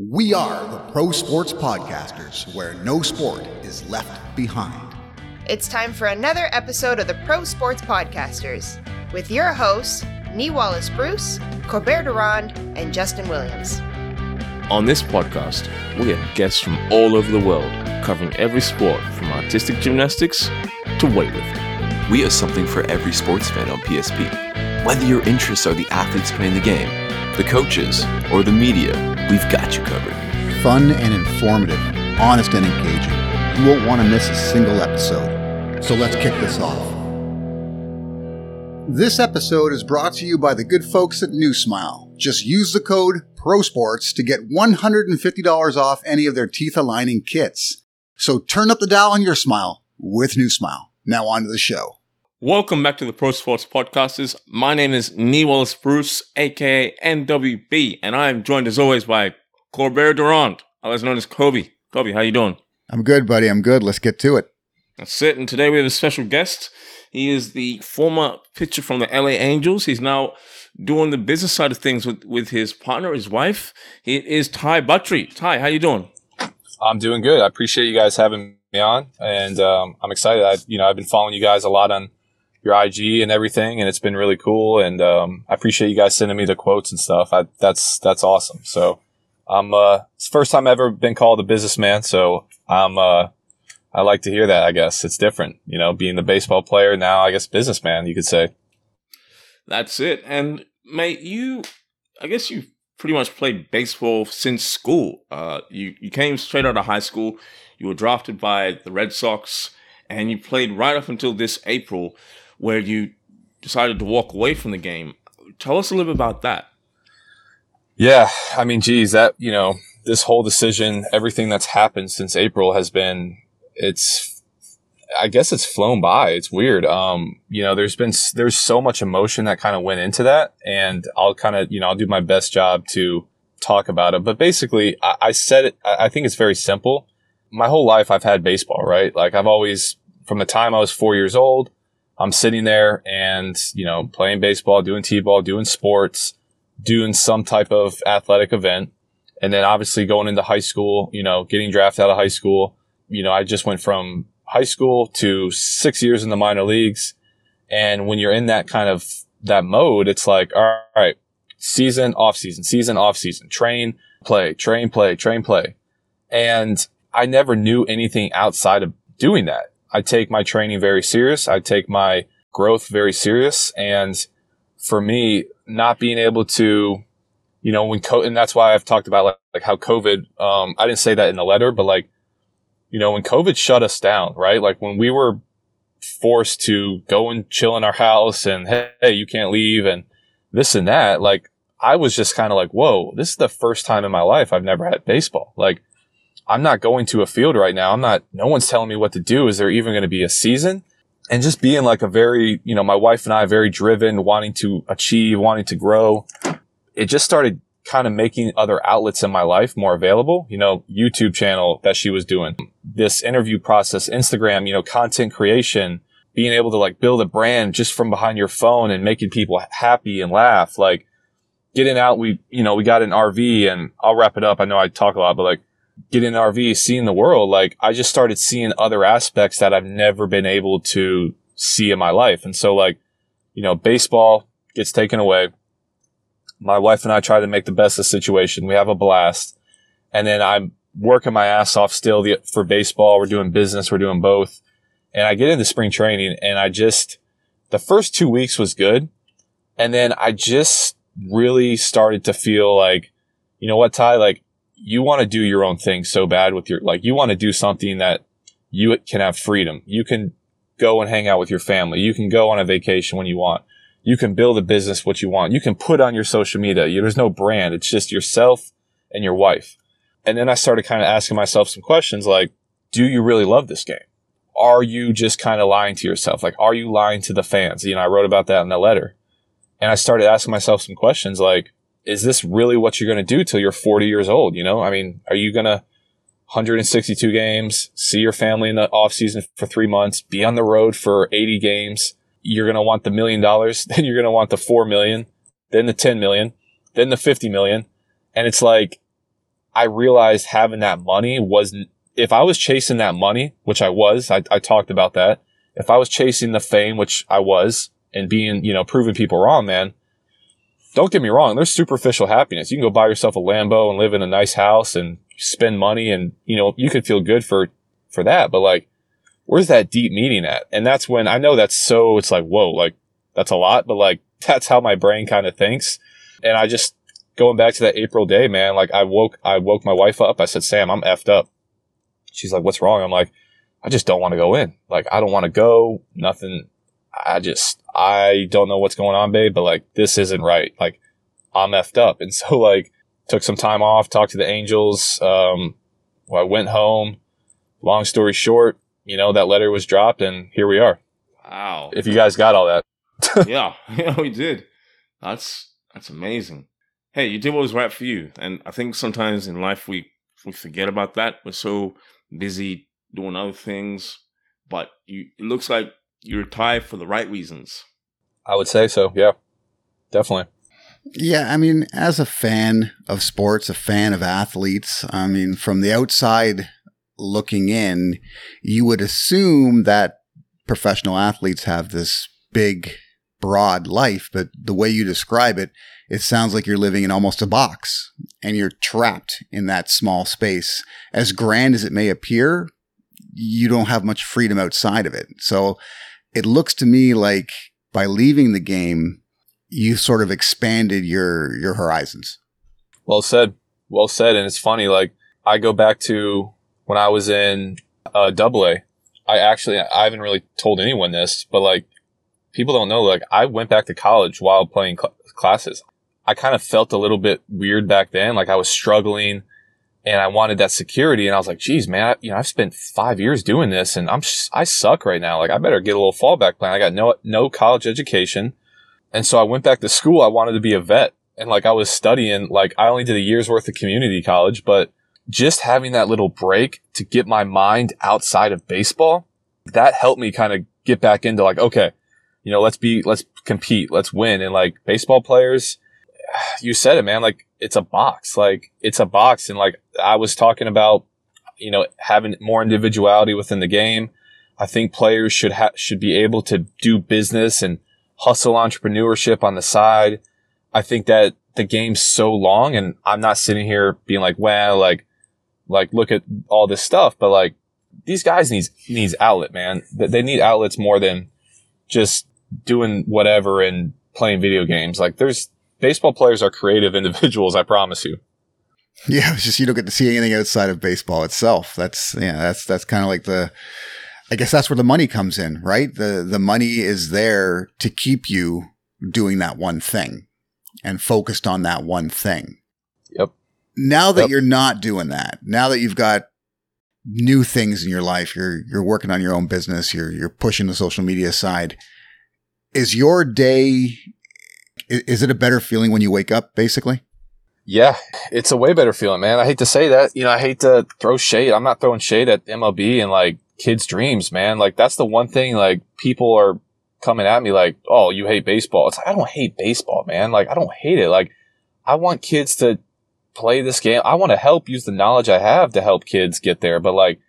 We are the Pro Sports Podcasters, where no sport is left behind. It's time for another episode of the Pro Sports Podcasters with your hosts, Nii Wallace Bruce, Corbert de Ronde, and Justin Williams. On this podcast, we have guests from all over the world covering every sport from artistic gymnastics to weightlifting. We have something for every sports fan on PSP. Whether your interests are the athletes playing the game, the coaches, or the media, we've got you covered. Fun and informative, honest and engaging. You won't want to miss a single episode. So let's kick this off. This episode is brought to you by the good folks at New Smile. Just use the code PROSPORTS to get $150 off any of their teeth aligning kits. So turn up the dial on your smile with New Smile. Now on to the show. Welcome back to the Pro Sports Podcasters. My name is Nii Wallace Bruce, aka NWB, and I am joined as always by Corbert de Ronde, otherwise known as Cobe. Cobe, how you doing? I'm good, buddy. I'm good. Let's get to it. That's it. And today we have a special guest. He is the former pitcher from the LA Angels. He's now doing the business side of things with, with his partner, his wife. He is Ty Buttrey. Ty, how you doing? I'm doing good. I appreciate you guys having me on, and um, I'm excited. I, you know, I've been following you guys a lot on your IG and everything, and it's been really cool. And um, I appreciate you guys sending me the quotes and stuff. I, that's that's awesome. So I'm uh, it's first time I've ever been called a businessman. So I'm uh, I like to hear that. I guess it's different, you know, being the baseball player now. I guess businessman, you could say. That's it. And mate, you, I guess you pretty much played baseball since school. Uh, you you came straight out of high school. You were drafted by the Red Sox, and you played right up until this April where you decided to walk away from the game. Tell us a little bit about that. Yeah, I mean, geez, that you know, this whole decision, everything that's happened since April has been, it's, I guess it's flown by. It's weird. Um, you know, there's been there's so much emotion that kind of went into that, and I'll kind of, you know, I'll do my best job to talk about it. But basically, I, I said it. I think it's very simple. My whole life, I've had baseball, right? Like I've always, from the time I was four years old, I'm sitting there and, you know, playing baseball, doing t-ball, doing sports, doing some type of athletic event. And then obviously going into high school, you know, getting drafted out of high school. You know, I just went from high school to six years in the minor leagues. And when you're in that kind of that mode, it's like, all right, season, off season, season, off season, train, play, train, play, train, play. And I never knew anything outside of doing that. I take my training very serious. I take my growth very serious. And for me, not being able to, you know, when co- and that's why I've talked about like, like how COVID, um, I didn't say that in the letter, but like, you know, when COVID shut us down, right? Like when we were forced to go and chill in our house and hey, you can't leave and this and that, like I was just kind of like, whoa, this is the first time in my life I've never had baseball. Like I'm not going to a field right now. I'm not, no one's telling me what to do. Is there even going to be a season? And just being like a very, you know, my wife and I very driven, wanting to achieve, wanting to grow. It just started kind of making other outlets in my life more available. You know, YouTube channel that she was doing, this interview process, Instagram, you know, content creation, being able to like build a brand just from behind your phone and making people happy and laugh. Like getting out, we, you know, we got an RV and I'll wrap it up. I know I talk a lot, but like get in an RV, seeing the world, like I just started seeing other aspects that I've never been able to see in my life. And so like, you know, baseball gets taken away. My wife and I try to make the best of the situation. We have a blast. And then I'm working my ass off still for baseball. We're doing business. We're doing both. And I get into spring training and I just, the first two weeks was good. And then I just really started to feel like, you know what, Ty, like you want to do your own thing so bad with your, like, you want to do something that you can have freedom. You can go and hang out with your family. You can go on a vacation when you want. You can build a business what you want. You can put on your social media. There's no brand. It's just yourself and your wife. And then I started kind of asking myself some questions like, do you really love this game? Are you just kind of lying to yourself? Like, are you lying to the fans? You know, I wrote about that in the letter. And I started asking myself some questions like, is this really what you're going to do till you're 40 years old? You know, I mean, are you going to 162 games, see your family in the off season for three months, be on the road for 80 games? You're going to want the million dollars. Then you're going to want the 4 million, then the 10 million, then the 50 million. And it's like, I realized having that money wasn't, if I was chasing that money, which I was, I, I talked about that. If I was chasing the fame, which I was, and being, you know, proving people wrong, man, don't get me wrong. There's superficial happiness. You can go buy yourself a Lambo and live in a nice house and spend money and, you know, you could feel good for, for that. But like, where's that deep meaning at? And that's when I know that's so, it's like, whoa, like that's a lot, but like that's how my brain kind of thinks. And I just, going back to that April day, man, like I woke, I woke my wife up. I said, Sam, I'm effed up. She's like, what's wrong? I'm like, I just don't want to go in. Like, I don't want to go. Nothing. I just, I don't know what's going on, babe, but like, this isn't right. Like, I'm effed up. And so, like, took some time off, talked to the Angels. Um, well, I went home. Long story short, you know, that letter was dropped and here we are. Wow. If you guys got all that. yeah, yeah, we did. That's that's amazing. Hey, you did what was right for you, and I think sometimes in life we we forget about that. We're so busy doing other things, but you it looks like you retired for the right reasons. I would say so. Yeah, definitely. Yeah, I mean, as a fan of sports, a fan of athletes, I mean, from the outside looking in, you would assume that professional athletes have this big, broad life, but the way you describe it, it sounds like you're living in almost a box and you're trapped in that small space. As grand as it may appear, you don't have much freedom outside of it. So it looks to me like by leaving the game, you sort of expanded your your horizons. Well said. Well said. And it's funny, like I go back to when I was in uh, double A. I actually I haven't really told anyone this, but like people don't know, like I went back to college while playing cl- classes. I kind of felt a little bit weird back then, like I was struggling and I wanted that security. And I was like, geez, man, I, you know, I've spent five years doing this and I'm, I suck right now. Like I better get a little fallback plan. I got no, no college education. And so I went back to school. I wanted to be a vet. And like I was studying, like I only did a year's worth of community college, but just having that little break to get my mind outside of baseball, that helped me kind of get back into like, okay, you know, let's be, let's compete, let's win. And like baseball players, you said it, man, like it's a box, like it's a box. And like I was talking about, you know, having more individuality within the game. I think players should have, should be able to do business and hustle entrepreneurship on the side. I think that the game's so long and I'm not sitting here being like, well, like, like look at all this stuff, but like these guys needs, needs outlet, man. They need outlets more than just doing whatever and playing video games. Like there's baseball players are creative individuals. I promise you. Yeah. It's just, you don't get to see anything outside of baseball itself. That's, yeah, that's, that's kind of like the, I guess that's where the money comes in, right? The the money is there to keep you doing that one thing and focused on that one thing. Yep. Now that Yep. you're not doing that, now that you've got new things in your life, you're you're working on your own business, you're you're pushing the social media side. Is your day is it a better feeling when you wake up basically? Yeah, it's a way better feeling, man. I hate to say that. You know, I hate to throw shade. I'm not throwing shade at MLB and like kids' dreams, man. Like that's the one thing like people are coming at me like, "Oh, you hate baseball." It's like I don't hate baseball, man. Like I don't hate it. Like I want kids to play this game. I want to help use the knowledge I have to help kids get there, but like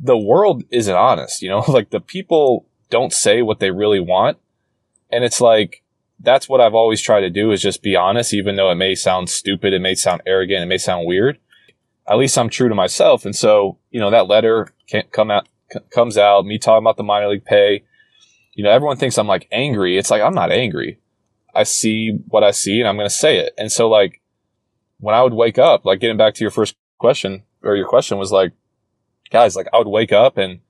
the world isn't honest, you know? like the people don't say what they really want. And it's like that's what I've always tried to do is just be honest, even though it may sound stupid, it may sound arrogant, it may sound weird. At least I'm true to myself. And so, you know, that letter can't come out, c- comes out, me talking about the minor league pay. You know, everyone thinks I'm like angry. It's like, I'm not angry. I see what I see and I'm going to say it. And so like when I would wake up, like getting back to your first question or your question was like, guys, like I would wake up and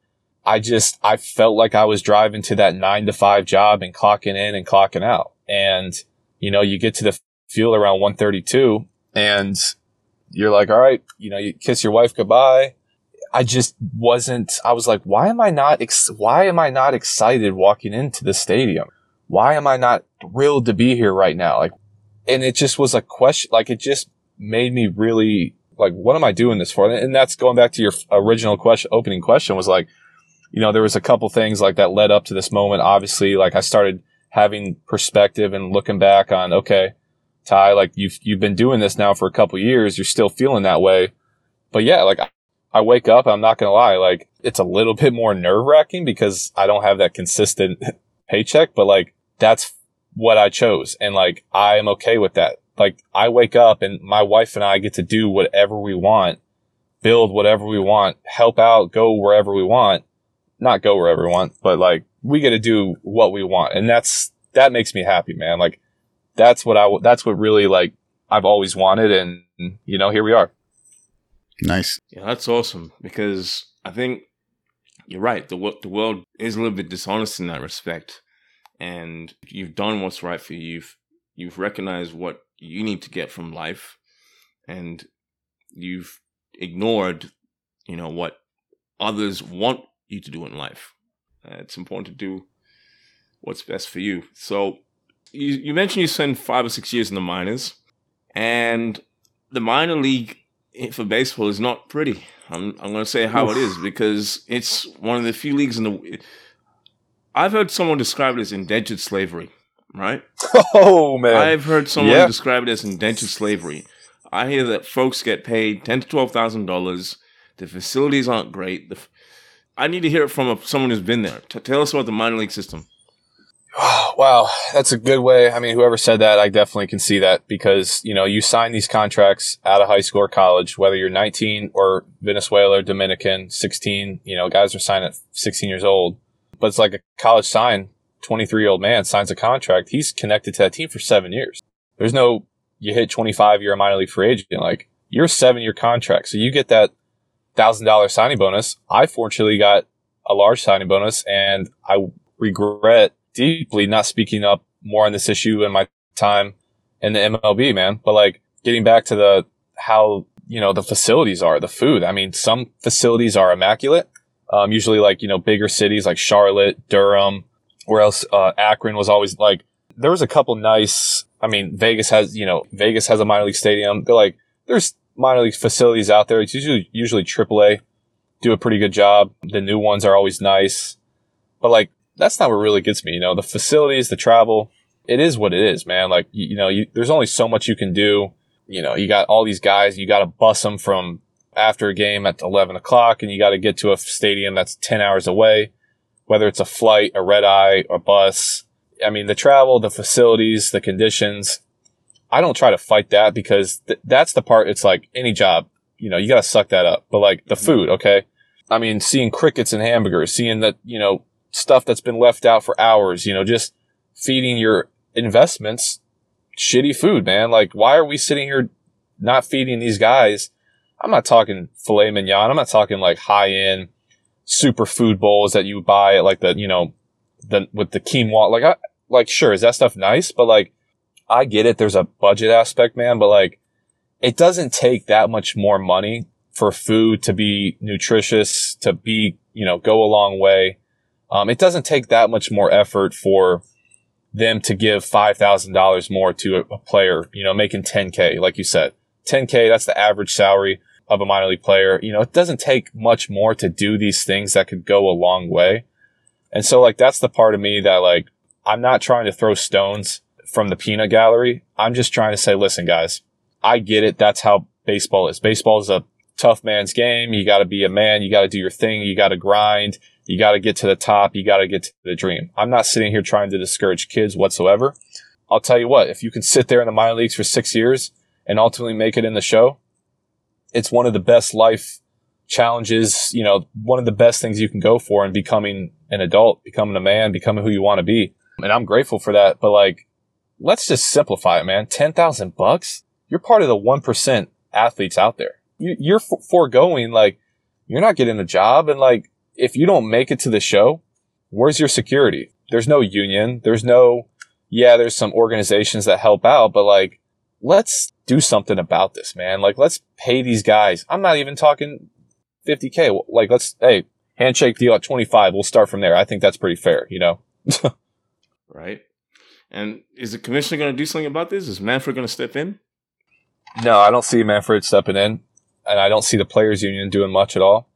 I just, I felt like I was driving to that nine to five job and clocking in and clocking out. And, you know, you get to the fuel around 132 and you're like, all right, you know, you kiss your wife goodbye. I just wasn't, I was like, why am I not, ex- why am I not excited walking into the stadium? Why am I not thrilled to be here right now? Like, and it just was a question, like, it just made me really, like, what am I doing this for? And that's going back to your original question, opening question was like, you know, there was a couple things like that led up to this moment. Obviously, like I started having perspective and looking back on, okay, Ty, like you've, you've been doing this now for a couple years. You're still feeling that way. but yeah, like I wake up, I'm not going to lie, like it's a little bit more nerve wracking because I don't have that consistent paycheck, but like that's what I chose. And like, I am okay with that. Like I wake up and my wife and I get to do whatever we want, build whatever we want, help out, go wherever we want, not go wherever we want, but like we get to do what we want. And that's, that makes me happy, man. Like that's what I, that's what really like I've always wanted. And you know, here we are. Nice. Yeah, that's awesome because I think you're right. The the world is a little bit dishonest in that respect, and you've done what's right for you. You've you've recognized what you need to get from life, and you've ignored, you know, what others want you to do in life. Uh, it's important to do what's best for you. So, you you mentioned you spent five or six years in the minors, and the minor league for baseball is not pretty. I'm I'm going to say how Oof. it is because it's one of the few leagues in the. I've heard someone describe it as indentured slavery, right? Oh man, I've heard someone yeah. describe it as indentured slavery. I hear that folks get paid ten to twelve thousand dollars. The facilities aren't great. The, I need to hear it from a, someone who's been there. T- tell us about the minor league system. wow, that's a good way. I mean, whoever said that, I definitely can see that because, you know, you sign these contracts out of high school or college, whether you're 19 or Venezuela or Dominican, 16, you know, guys are signed at 16 years old. But it's like a college sign, 23 year old man signs a contract. He's connected to that team for seven years. There's no, you hit 25, you're a minor league free agent. Like, you're a seven year contract. So you get that thousand dollar signing bonus. I fortunately got a large signing bonus and I regret deeply not speaking up more on this issue in my time in the MLB, man. But like getting back to the how you know the facilities are, the food. I mean, some facilities are immaculate. Um, usually like you know bigger cities like Charlotte, Durham, where else uh, Akron was always like there was a couple nice. I mean, Vegas has you know Vegas has a minor league stadium. They're like there's minor league facilities out there. It's usually usually AAA do a pretty good job. The new ones are always nice, but like that's not what really gets me. You know, the facilities, the travel, it is what it is, man. Like, you, you know, you, there's only so much you can do. You know, you got all these guys, you got to bus them from after a game at 11 o'clock and you got to get to a stadium that's 10 hours away, whether it's a flight, a red eye, a bus. I mean, the travel, the facilities, the conditions. I don't try to fight that because th- that's the part. It's like any job, you know, you got to suck that up. But like the mm-hmm. food, okay. I mean, seeing crickets and hamburgers, seeing that, you know, stuff that's been left out for hours, you know, just feeding your investments shitty food, man. Like, why are we sitting here not feeding these guys? I'm not talking filet mignon. I'm not talking like high end super food bowls that you buy at like the, you know, the, with the quinoa. Like, I, like, sure, is that stuff nice? But like, I get it. There's a budget aspect, man, but like, it doesn't take that much more money for food to be nutritious, to be, you know, go a long way. Um, it doesn't take that much more effort for them to give $5,000 more to a, a, player, you know, making 10K, like you said. 10K, that's the average salary of a minor league player. You know, it doesn't take much more to do these things that could go a long way. And so, like, that's the part of me that, like, I'm not trying to throw stones from the peanut gallery. I'm just trying to say, listen, guys, I get it. That's how baseball is. Baseball is a tough man's game. You got to be a man. You got to do your thing. You got to grind. You got to get to the top. You got to get to the dream. I'm not sitting here trying to discourage kids whatsoever. I'll tell you what, if you can sit there in the minor leagues for six years and ultimately make it in the show, it's one of the best life challenges, you know, one of the best things you can go for in becoming an adult, becoming a man, becoming who you want to be. And I'm grateful for that. But like, let's just simplify it, man. 10,000 bucks. You're part of the 1% athletes out there. You're foregoing, like, you're not getting a job and like, if you don't make it to the show, where's your security? There's no union. There's no, yeah, there's some organizations that help out, but like, let's do something about this, man. Like, let's pay these guys. I'm not even talking 50K. Like, let's, hey, handshake deal at 25. We'll start from there. I think that's pretty fair, you know? right. And is the commissioner going to do something about this? Is Manfred going to step in? No, I don't see Manfred stepping in, and I don't see the players' union doing much at all.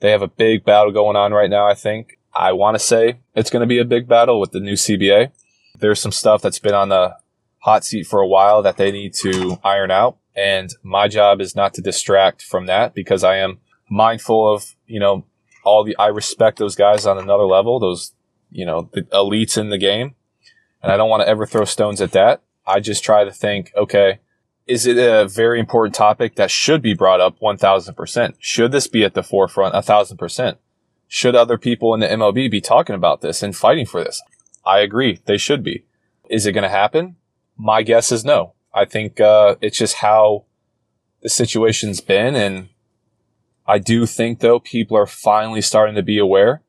They have a big battle going on right now, I think. I want to say it's going to be a big battle with the new CBA. There's some stuff that's been on the hot seat for a while that they need to iron out. And my job is not to distract from that because I am mindful of, you know, all the, I respect those guys on another level, those, you know, the elites in the game. And I don't want to ever throw stones at that. I just try to think, okay, is it a very important topic that should be brought up 1000%? Should this be at the forefront 1000%? Should other people in the MLB be talking about this and fighting for this? I agree. They should be. Is it going to happen? My guess is no. I think uh, it's just how the situation's been. And I do think, though, people are finally starting to be aware.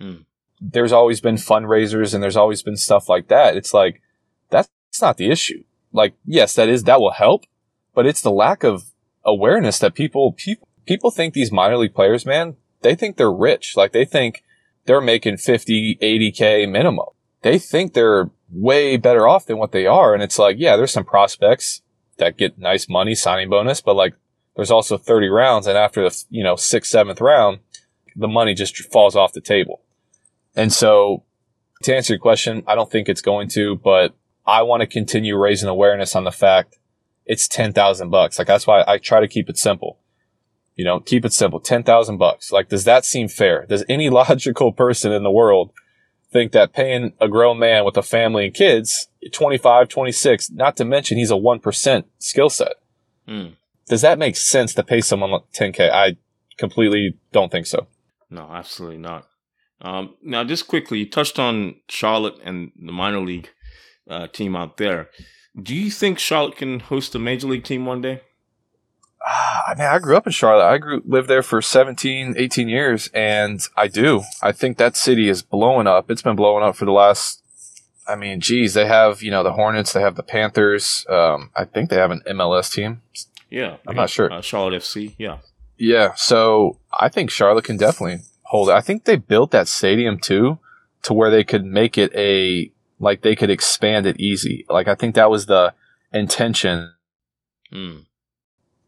Hmm. There's always been fundraisers and there's always been stuff like that. It's like, that's not the issue. Like, yes, that is, that will help, but it's the lack of awareness that people, people, people think these minor league players, man, they think they're rich. Like they think they're making 50, 80K minimum. They think they're way better off than what they are. And it's like, yeah, there's some prospects that get nice money signing bonus, but like there's also 30 rounds. And after the, you know, sixth, seventh round, the money just falls off the table. And so to answer your question, I don't think it's going to, but I want to continue raising awareness on the fact it's 10,000 bucks. Like that's why I try to keep it simple. You know, keep it simple. 10,000 bucks. Like, does that seem fair? Does any logical person in the world think that paying a grown man with a family and kids, 25, 26, not to mention he's a 1% skill set. Mm. Does that make sense to pay someone 10K? I completely don't think so. No, absolutely not. Um, now, just quickly, you touched on Charlotte and the minor league uh, team out there. Do you think Charlotte can host a major league team one day? I mean, I grew up in Charlotte. I grew lived there for 17, 18 years, and I do. I think that city is blowing up. It's been blowing up for the last. I mean, geez, they have you know the Hornets, they have the Panthers. Um, I think they have an MLS team. Yeah, I'm not sure. Uh, Charlotte FC, yeah, Yeah, so I think Charlotte can definitely hold it. I think they built that stadium too to where they could make it a like they could expand it easy. Like I think that was the intention Hmm.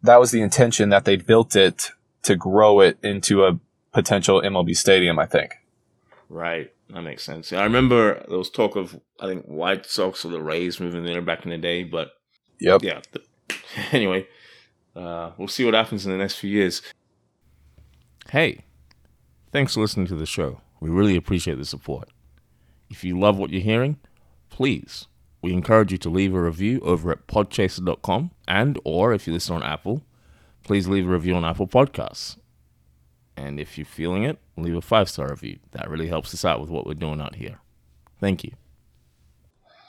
that was the intention that they built it to grow it into a potential MLB stadium, I think. right. That makes sense. Yeah, I remember there was talk of I think White Sox or the Rays moving there back in the day, but Yep. yeah. th- anyway, uh, we'll see what happens in the next few years. Hey, thanks for listening to the show. We really appreciate the support. If you love what you're hearing, please, we encourage you to leave a review over at podchaser.com and or if you listen on Apple, please leave a review on Apple Podcasts. And if you're feeling it, leave a five-star review. That really helps us out with what we're doing out here. Thank you.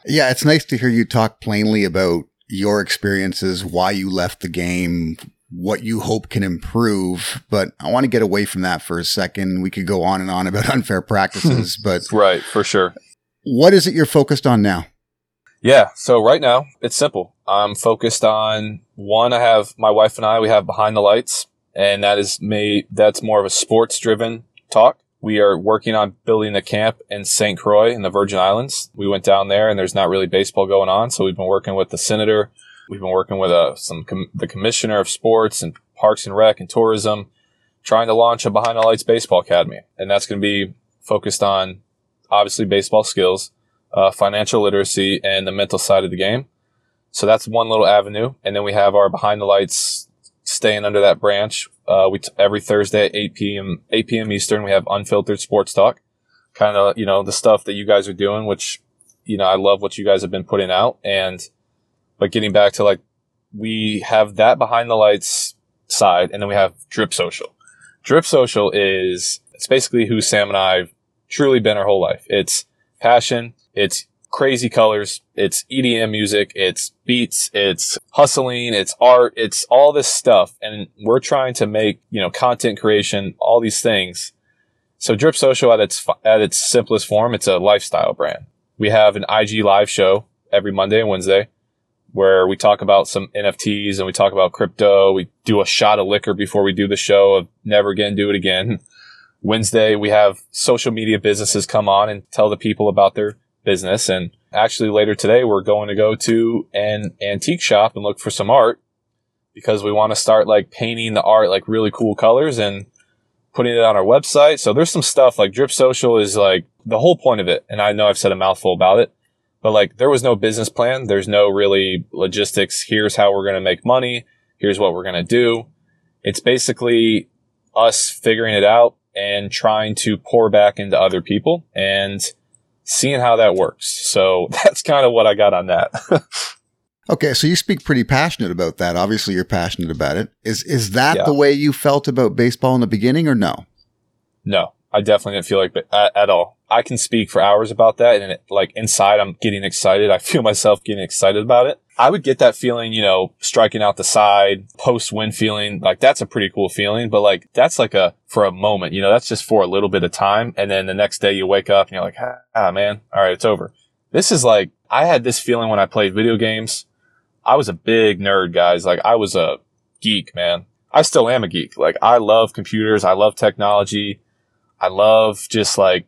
Yeah, it's nice to hear you talk plainly about your experiences, why you left the game, what you hope can improve. But I want to get away from that for a second. We could go on and on about unfair practices, but Right, for sure. what is it you're focused on now? Yeah. So right now it's simple. I'm focused on one. I have my wife and I. We have behind the lights, and that is made. That's more of a sports driven talk. We are working on building a camp in St. Croix in the Virgin Islands. We went down there, and there's not really baseball going on, so we've been working with the senator. We've been working with uh, some com- the commissioner of sports and parks and rec and tourism, trying to launch a behind the lights baseball academy, and that's going to be focused on obviously baseball skills uh, financial literacy, and the mental side of the game. So that's one little avenue. And then we have our behind the lights staying under that branch. Uh, we t- every Thursday at 8 p.m. 8 p.m. Eastern, we have unfiltered sports talk. Kind of, you know, the stuff that you guys are doing, which, you know, I love what you guys have been putting out. And, but getting back to like, we have that behind the lights side, and then we have Drip Social. Drip Social is, it's basically who Sam and I have truly been our whole life. It's passion, it's crazy colors, it's EDM music, it's beats, it's hustling, it's art, it's all this stuff. And we're trying to make, you know, content creation, all these things. So Drip Social at its, at its simplest form, it's a lifestyle brand. We have an IG live show every Monday and Wednesday where we talk about some NFTs and we talk about crypto. We do a shot of liquor before we do the show of never again do it again. Wednesday, we have social media businesses come on and tell the people about their business. And actually later today, we're going to go to an antique shop and look for some art because we want to start like painting the art like really cool colors and putting it on our website. So there's some stuff like Drip Social is like the whole point of it. And I know I've said a mouthful about it, But like there was no business plan. There's no really logistics. Here's how we're going to make money. Here's what we're going to do. It's basically us figuring it out and trying to pour back into other people and seeing how that works. So that's kind of what I got on that. okay, so you speak pretty passionate about that. Obviously, you're passionate about it. Is is that Yeah. the way you felt about baseball in the beginning, or no? No, I definitely didn't feel like at, at all. I can speak for hours about that, and it, like inside, I'm getting excited. I feel myself getting excited about it. I would get that feeling, you know, striking out the side, post win feeling. Like that's a pretty cool feeling, but like that's like a for a moment, you know, that's just for a little bit of time, and then the next day you wake up and you're like, ah, man, all right, it's over. This is like I had this feeling when I played video games. I was a big nerd, guys. Like I was a geek, man. I still am a geek. Like I love computers. I love technology. I love just like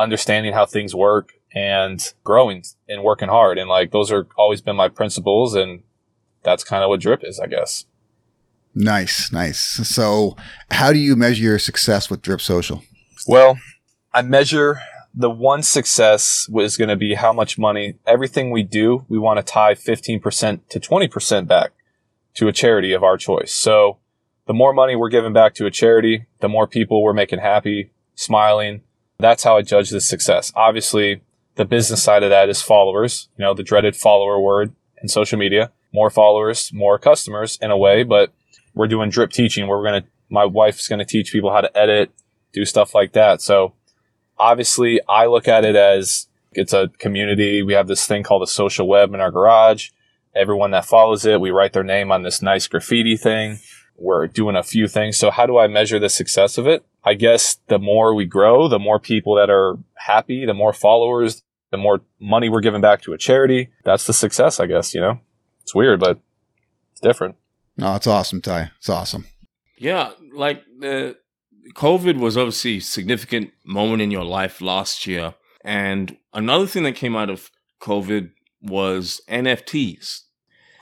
understanding how things work and growing and working hard. And like those are always been my principles. And that's kind of what drip is, I guess. Nice, nice. So, how do you measure your success with Drip Social? Well, I measure the one success is going to be how much money everything we do, we want to tie 15% to 20% back to a charity of our choice. So the more money we're giving back to a charity, the more people we're making happy, smiling. That's how I judge this success. Obviously, the business side of that is followers, you know, the dreaded follower word in social media. More followers, more customers in a way, but we're doing drip teaching where we're going to, my wife's going to teach people how to edit, do stuff like that. So obviously I look at it as it's a community. We have this thing called a social web in our garage. Everyone that follows it, we write their name on this nice graffiti thing. We're doing a few things. So how do I measure the success of it? I guess the more we grow, the more people that are happy, the more followers, the more money we're giving back to a charity. That's the success, I guess, you know? It's weird, but it's different. No, it's awesome, Ty. It's awesome. Yeah, like the COVID was obviously a significant moment in your life last year. And another thing that came out of COVID was NFTs.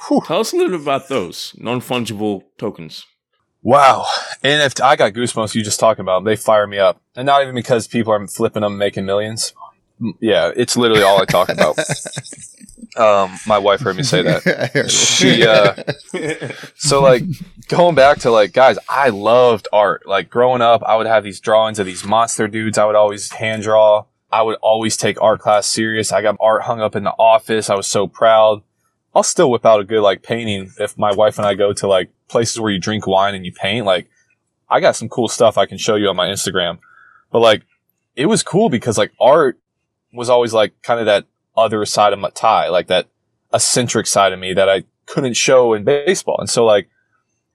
Whew. Tell us a little bit about those non fungible tokens. Wow. NFT, I got goosebumps you just talking about them. They fire me up. And not even because people are flipping them, making millions. Yeah, it's literally all I talk about. um, my wife heard me say that. I heard it. She, uh, so like going back to like, guys, I loved art. Like growing up, I would have these drawings of these monster dudes. I would always hand draw. I would always take art class serious. I got art hung up in the office. I was so proud. I'll still whip out a good like painting if my wife and I go to like places where you drink wine and you paint. Like I got some cool stuff I can show you on my Instagram. But like it was cool because like art was always like kind of that other side of my tie, like that eccentric side of me that I couldn't show in baseball. And so like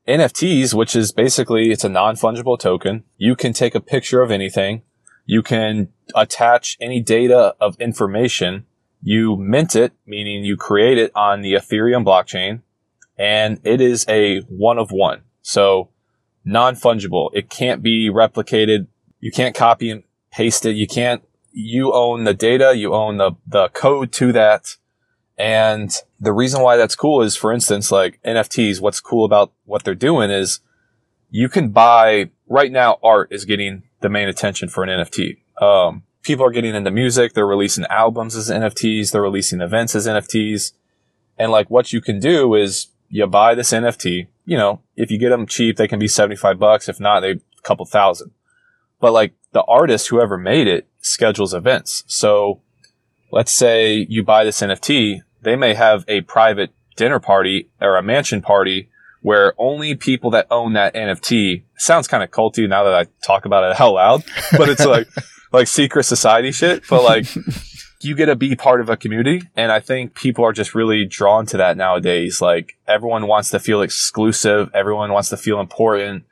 NFTs, which is basically it's a non-fungible token. You can take a picture of anything. You can attach any data of information. You mint it, meaning you create it on the Ethereum blockchain and it is a one of one. So non-fungible. It can't be replicated. You can't copy and paste it. You can't, you own the data. You own the, the code to that. And the reason why that's cool is, for instance, like NFTs, what's cool about what they're doing is you can buy, right now, art is getting the main attention for an NFT. Um, people are getting into music. They're releasing albums as NFTs. They're releasing events as NFTs. And like what you can do is you buy this NFT, you know, if you get them cheap, they can be 75 bucks. If not, they a couple thousand. But like the artist, whoever made it, schedules events. So let's say you buy this NFT, they may have a private dinner party or a mansion party where only people that own that NFT sounds kind of culty now that I talk about it out loud, but it's like, like secret society shit. But like, you get to be part of a community. And I think people are just really drawn to that nowadays. Like everyone wants to feel exclusive. Everyone wants to feel important.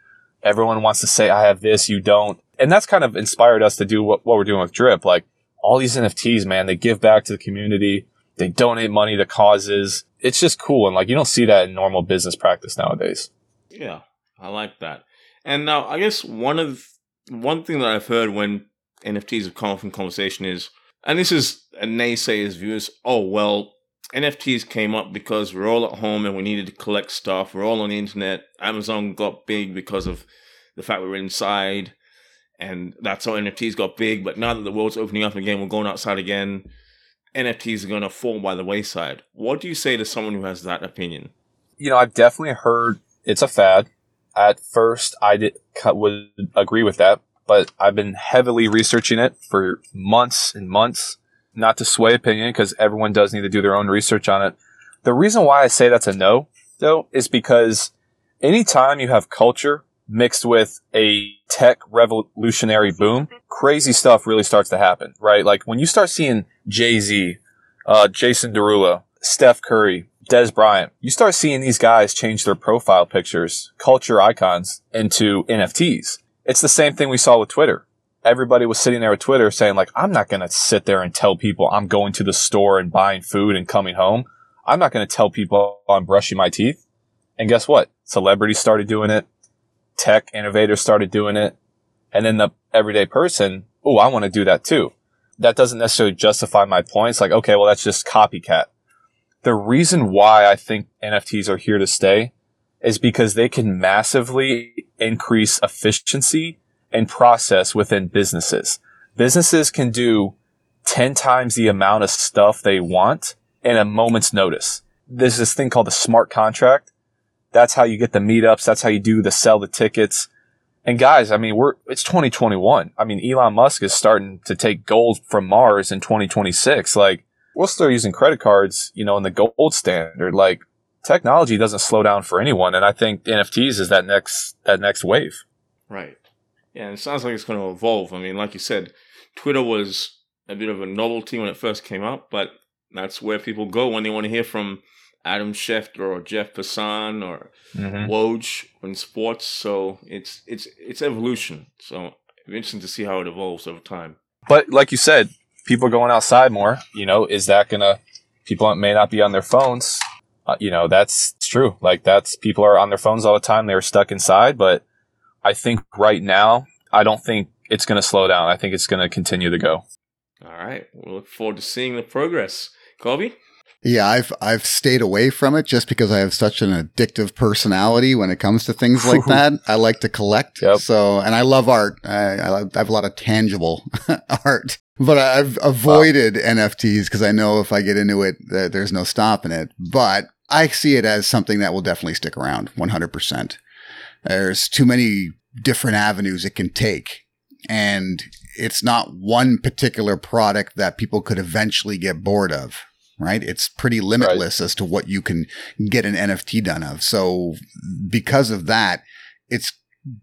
Everyone wants to say, I have this, you don't. And that's kind of inspired us to do what, what we're doing with Drip. Like all these NFTs, man, they give back to the community. They donate money to causes. It's just cool. And like, you don't see that in normal business practice nowadays. Yeah, I like that. And now, I guess one of one thing that I've heard when NFTs have come in conversation is, and this is a naysayer's view is, oh well, NFTs came up because we're all at home and we needed to collect stuff. We're all on the internet. Amazon got big because of the fact we were inside, and that's how NFTs got big. But now that the world's opening up again, we're going outside again. NFTs are going to fall by the wayside. What do you say to someone who has that opinion? You know, I've definitely heard it's a fad. At first, I did would agree with that, but I've been heavily researching it for months and months. Not to sway opinion, because everyone does need to do their own research on it. The reason why I say that's a no, though, is because anytime you have culture mixed with a tech revolutionary boom, crazy stuff really starts to happen, right? Like when you start seeing Jay Z, uh, Jason Derulo, Steph Curry, Dez Bryant, you start seeing these guys change their profile pictures, culture icons into NFTs. It's the same thing we saw with Twitter. Everybody was sitting there with Twitter saying like, I'm not going to sit there and tell people I'm going to the store and buying food and coming home. I'm not going to tell people I'm brushing my teeth. And guess what? Celebrities started doing it. Tech innovators started doing it. And then the everyday person, oh, I want to do that too. That doesn't necessarily justify my points. Like, okay, well, that's just copycat. The reason why I think NFTs are here to stay is because they can massively increase efficiency and process within businesses. Businesses can do 10 times the amount of stuff they want in a moment's notice. There's this thing called a smart contract. That's how you get the meetups. That's how you do the sell the tickets. And guys, I mean, we're, it's 2021. I mean, Elon Musk is starting to take gold from Mars in 2026. Like, we'll start using credit cards, you know, in the gold standard. Like, technology doesn't slow down for anyone. And I think NFTs is that next, that next wave. Right. Yeah. And it sounds like it's going to evolve. I mean, like you said, Twitter was a bit of a novelty when it first came out, but that's where people go when they want to hear from Adam Schefter or Jeff Passan or mm-hmm. Woj in sports. So it's it's it's evolution. So it's interesting to see how it evolves over time. But like you said, people are going outside more. You know, is that gonna? People may not be on their phones. Uh, you know, that's true. Like that's people are on their phones all the time. They're stuck inside. But I think right now, I don't think it's going to slow down. I think it's going to continue to go. All right. We'll look forward to seeing the progress. Colby? Yeah, I've I've stayed away from it just because I have such an addictive personality when it comes to things like that. I like to collect, yep. so and I love art. I, I have a lot of tangible art, but I've avoided wow. NFTs because I know if I get into it, there's no stopping it. But I see it as something that will definitely stick around 100%. There's too many different avenues it can take, and it's not one particular product that people could eventually get bored of right? It's pretty limitless right. as to what you can get an NFT done of. So because of that, it's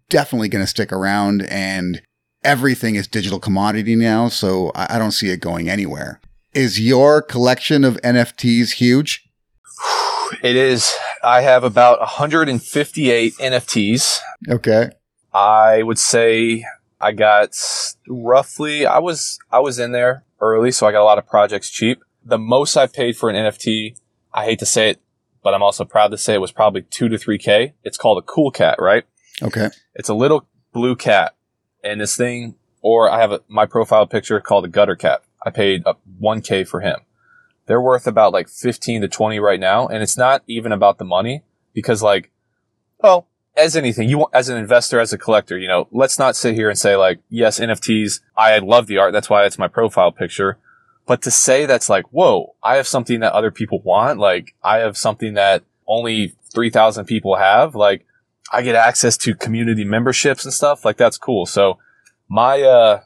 definitely going to stick around and everything is digital commodity now. So I don't see it going anywhere. Is your collection of NFTs huge? It is. I have about 158 NFTs. Okay. I would say I got roughly I was I was in there early, so I got a lot of projects cheap the most I've paid for an NFT, I hate to say it, but I'm also proud to say it was probably two to three K. It's called a cool cat, right? Okay. It's a little blue cat. And this thing, or I have a, my profile picture called a gutter cat. I paid a one K for him. They're worth about like 15 to 20 right now. And it's not even about the money because like, well, as anything, you want, as an investor, as a collector, you know, let's not sit here and say like, yes, NFTs, I love the art. That's why it's my profile picture. But to say that's like, whoa, I have something that other people want. Like I have something that only 3,000 people have. Like I get access to community memberships and stuff. Like that's cool. So my, uh,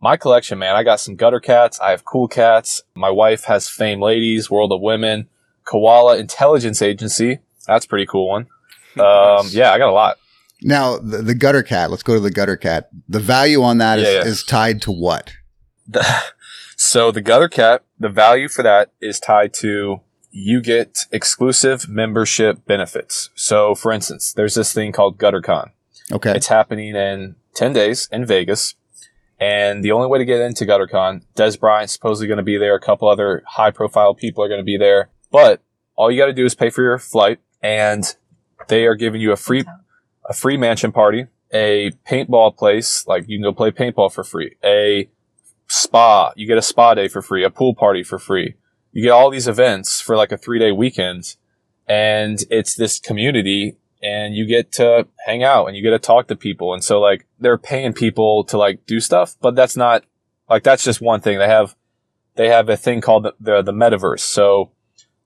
my collection, man, I got some gutter cats. I have cool cats. My wife has Fame Ladies, World of Women, Koala Intelligence Agency. That's pretty cool one. Um, yeah, I got a lot. Now the, the, gutter cat. Let's go to the gutter cat. The value on that is, yeah, yeah. is tied to what? The, So the Gutter Cat, the value for that is tied to you get exclusive membership benefits. So for instance, there's this thing called GutterCon. Okay. It's happening in 10 days in Vegas. And the only way to get into GutterCon, Dez Bryant's supposedly going to be there. A couple other high profile people are going to be there. But all you got to do is pay for your flight and they are giving you a free, a free mansion party, a paintball place. Like you can go play paintball for free, a spa. You get a spa day for free, a pool party for free. You get all these events for like a three day weekend and it's this community and you get to hang out and you get to talk to people. And so like they're paying people to like do stuff, but that's not like, that's just one thing. They have they have a thing called the, the, the metaverse. So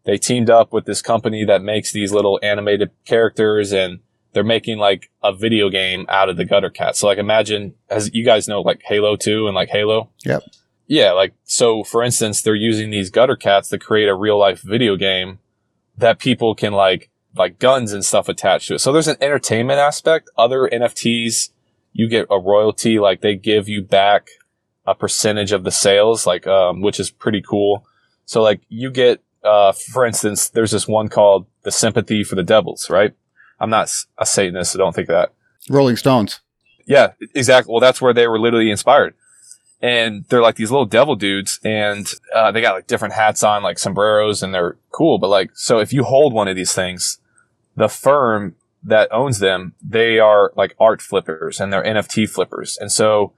they teamed up with this company that makes these little animated characters and they're making like a video game out of the gutter cat. So like imagine as you guys know like Halo 2 and like Halo. Yep. Yeah, like so for instance, they're using these gutter cats to create a real life video game that people can like like guns and stuff attached to it. So there's an entertainment aspect. Other NFTs, you get a royalty, like they give you back a percentage of the sales, like um, which is pretty cool. So like you get, uh, for instance, there's this one called the Sympathy for the Devils, right? I'm not a Satanist, so don't think that. Rolling Stones. Yeah, exactly. Well, that's where they were literally inspired. And they're like these little devil dudes, and uh, they got like different hats on, like sombreros, and they're cool. But like, so if you hold one of these things, the firm that owns them, they are like art flippers and they're NFT flippers. And so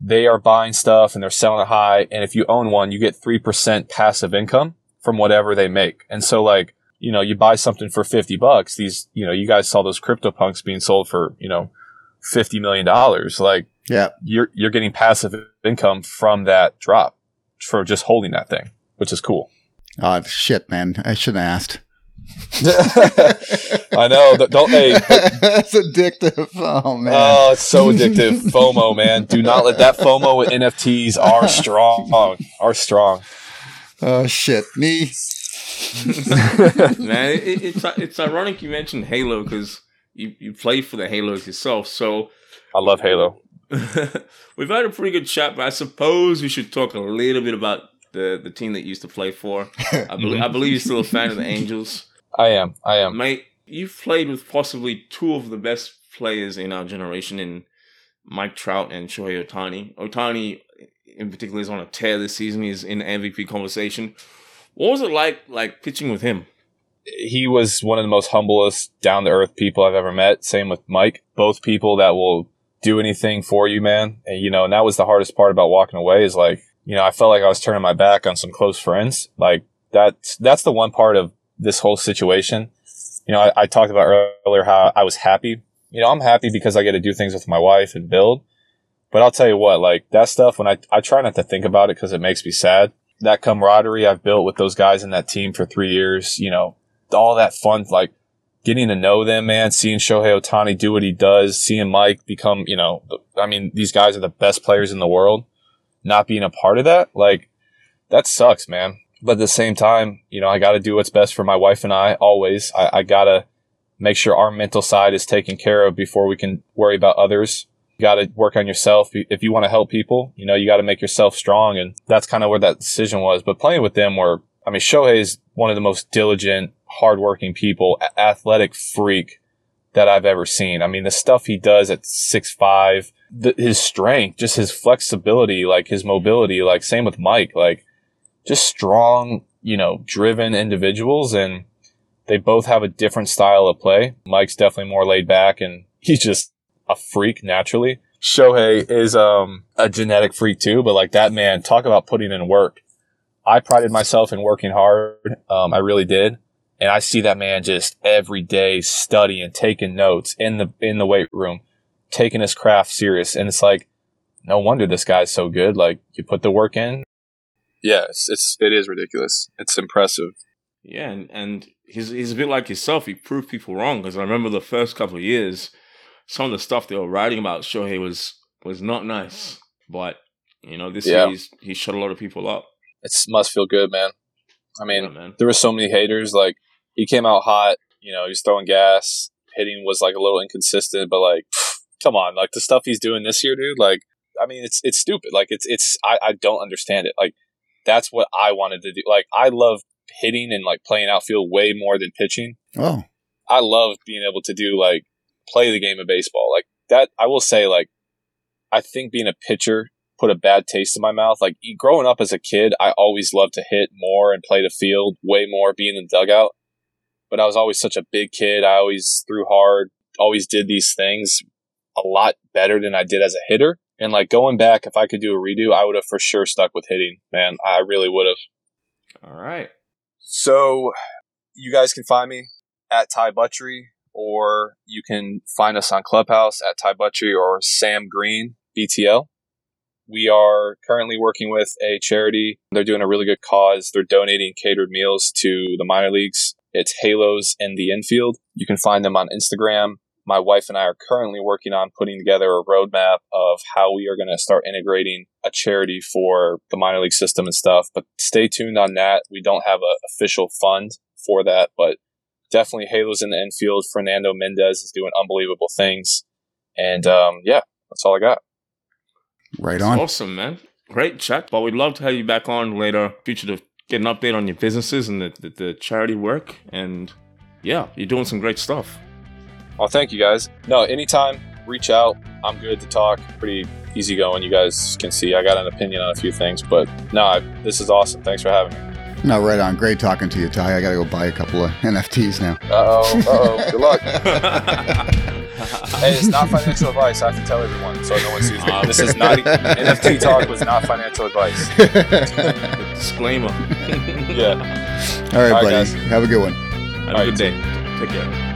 they are buying stuff and they're selling it high. And if you own one, you get 3% passive income from whatever they make. And so like, you know, you buy something for 50 bucks. These, you know, you guys saw those crypto punks being sold for, you know, $50 million. Like, yeah, you're, you're getting passive income from that drop for just holding that thing, which is cool. Oh, shit, man. I shouldn't have asked. I know. Don't hey. That's addictive. Oh man. Oh, it's so addictive. FOMO, man. Do not let that FOMO with NFTs are strong. Are strong. Oh shit, me. man, it, it's it's ironic you mentioned Halo because you you play for the Halos yourself. So I love Halo. We've had a pretty good chat, but I suppose we should talk a little bit about the the team that you used to play for. I, believe, I believe you're still a fan of the Angels. I am. I am. Mate, you've played with possibly two of the best players in our generation in Mike Trout and Shohei Ohtani. Ohtani, in particular, is on a tear this season. He's in MVP conversation. What was it like, like pitching with him? He was one of the most humblest, down to earth people I've ever met. Same with Mike. Both people that will do anything for you, man. And you know, and that was the hardest part about walking away is like, you know, I felt like I was turning my back on some close friends. Like that's, that's the one part of this whole situation. You know, I, I talked about earlier how I was happy. You know, I'm happy because I get to do things with my wife and build. But I'll tell you what, like that stuff, when I, I try not to think about it because it makes me sad. That camaraderie I've built with those guys in that team for three years, you know, all that fun, like getting to know them, man, seeing Shohei Ohtani do what he does, seeing Mike become, you know, I mean, these guys are the best players in the world. Not being a part of that, like, that sucks, man. But at the same time, you know, I got to do what's best for my wife and I always. I, I got to make sure our mental side is taken care of before we can worry about others. You got to work on yourself. If you want to help people, you know, you got to make yourself strong. And that's kind of where that decision was. But playing with them were, I mean, Shohei is one of the most diligent, hardworking people, athletic freak that I've ever seen. I mean, the stuff he does at six five, his strength, just his flexibility, like his mobility, like same with Mike, like just strong, you know, driven individuals and they both have a different style of play. Mike's definitely more laid back and he's just a freak naturally. Shohei is um, a genetic freak too, but like that man, talk about putting in work. I prided myself in working hard. Um, I really did. And I see that man just every day studying, taking notes in the, in the weight room, taking his craft serious. And it's like, no wonder this guy's so good. Like you put the work in, yeah, it's, it's it is ridiculous. It's impressive. Yeah, and, and he's he's a bit like yourself. He proved people wrong because I remember the first couple of years, some of the stuff they were writing about Shohei was was not nice. But you know, this yeah. year he's he shut a lot of people up. It must feel good, man. I mean, yeah, man. there were so many haters. Like he came out hot. You know, he was throwing gas. Hitting was like a little inconsistent, but like, come on, like the stuff he's doing this year, dude. Like, I mean, it's it's stupid. Like it's it's I, I don't understand it. Like that's what I wanted to do. Like I love hitting and like playing outfield way more than pitching. Oh. I love being able to do like play the game of baseball. Like that I will say like I think being a pitcher put a bad taste in my mouth. Like growing up as a kid, I always loved to hit more and play the field way more, being in the dugout. But I was always such a big kid. I always threw hard, always did these things a lot better than I did as a hitter. And like going back, if I could do a redo, I would have for sure stuck with hitting, man. I really would have. All right. So you guys can find me at Ty Buttrey, or you can find us on Clubhouse at Ty Buttrey or Sam Green BTL. we are currently working with a charity. They're doing a really good cause. They're donating catered meals to the minor leagues. It's Halos in the Infield. You can find them on Instagram. My wife and I are currently working on putting together a roadmap of how we are going to start integrating a charity for the minor league system and stuff. But stay tuned on that. We don't have an official fund for that, but definitely Halos in the Infield. Fernando Mendez is doing unbelievable things. And um, yeah, that's all I got. Right on. Awesome, man. Great chat. But we'd love to have you back on later, future to get an update on your businesses and the, the, the charity work. And yeah, you're doing some great stuff. Oh, thank you guys. No, anytime, reach out. I'm good to talk. Pretty easy going. You guys can see I got an opinion on a few things, but no, I, this is awesome. Thanks for having me. No, right on. Great talking to you, Ty. I got to go buy a couple of NFTs now. Uh oh. Uh oh. Good luck. hey, it's not financial advice. I have to tell everyone so no one sees me. This is not NFT talk. Was not financial advice. Disclaimer. Yeah. All right, All right, buddy. guys. Have a good one. Have All a right, good day. Take care.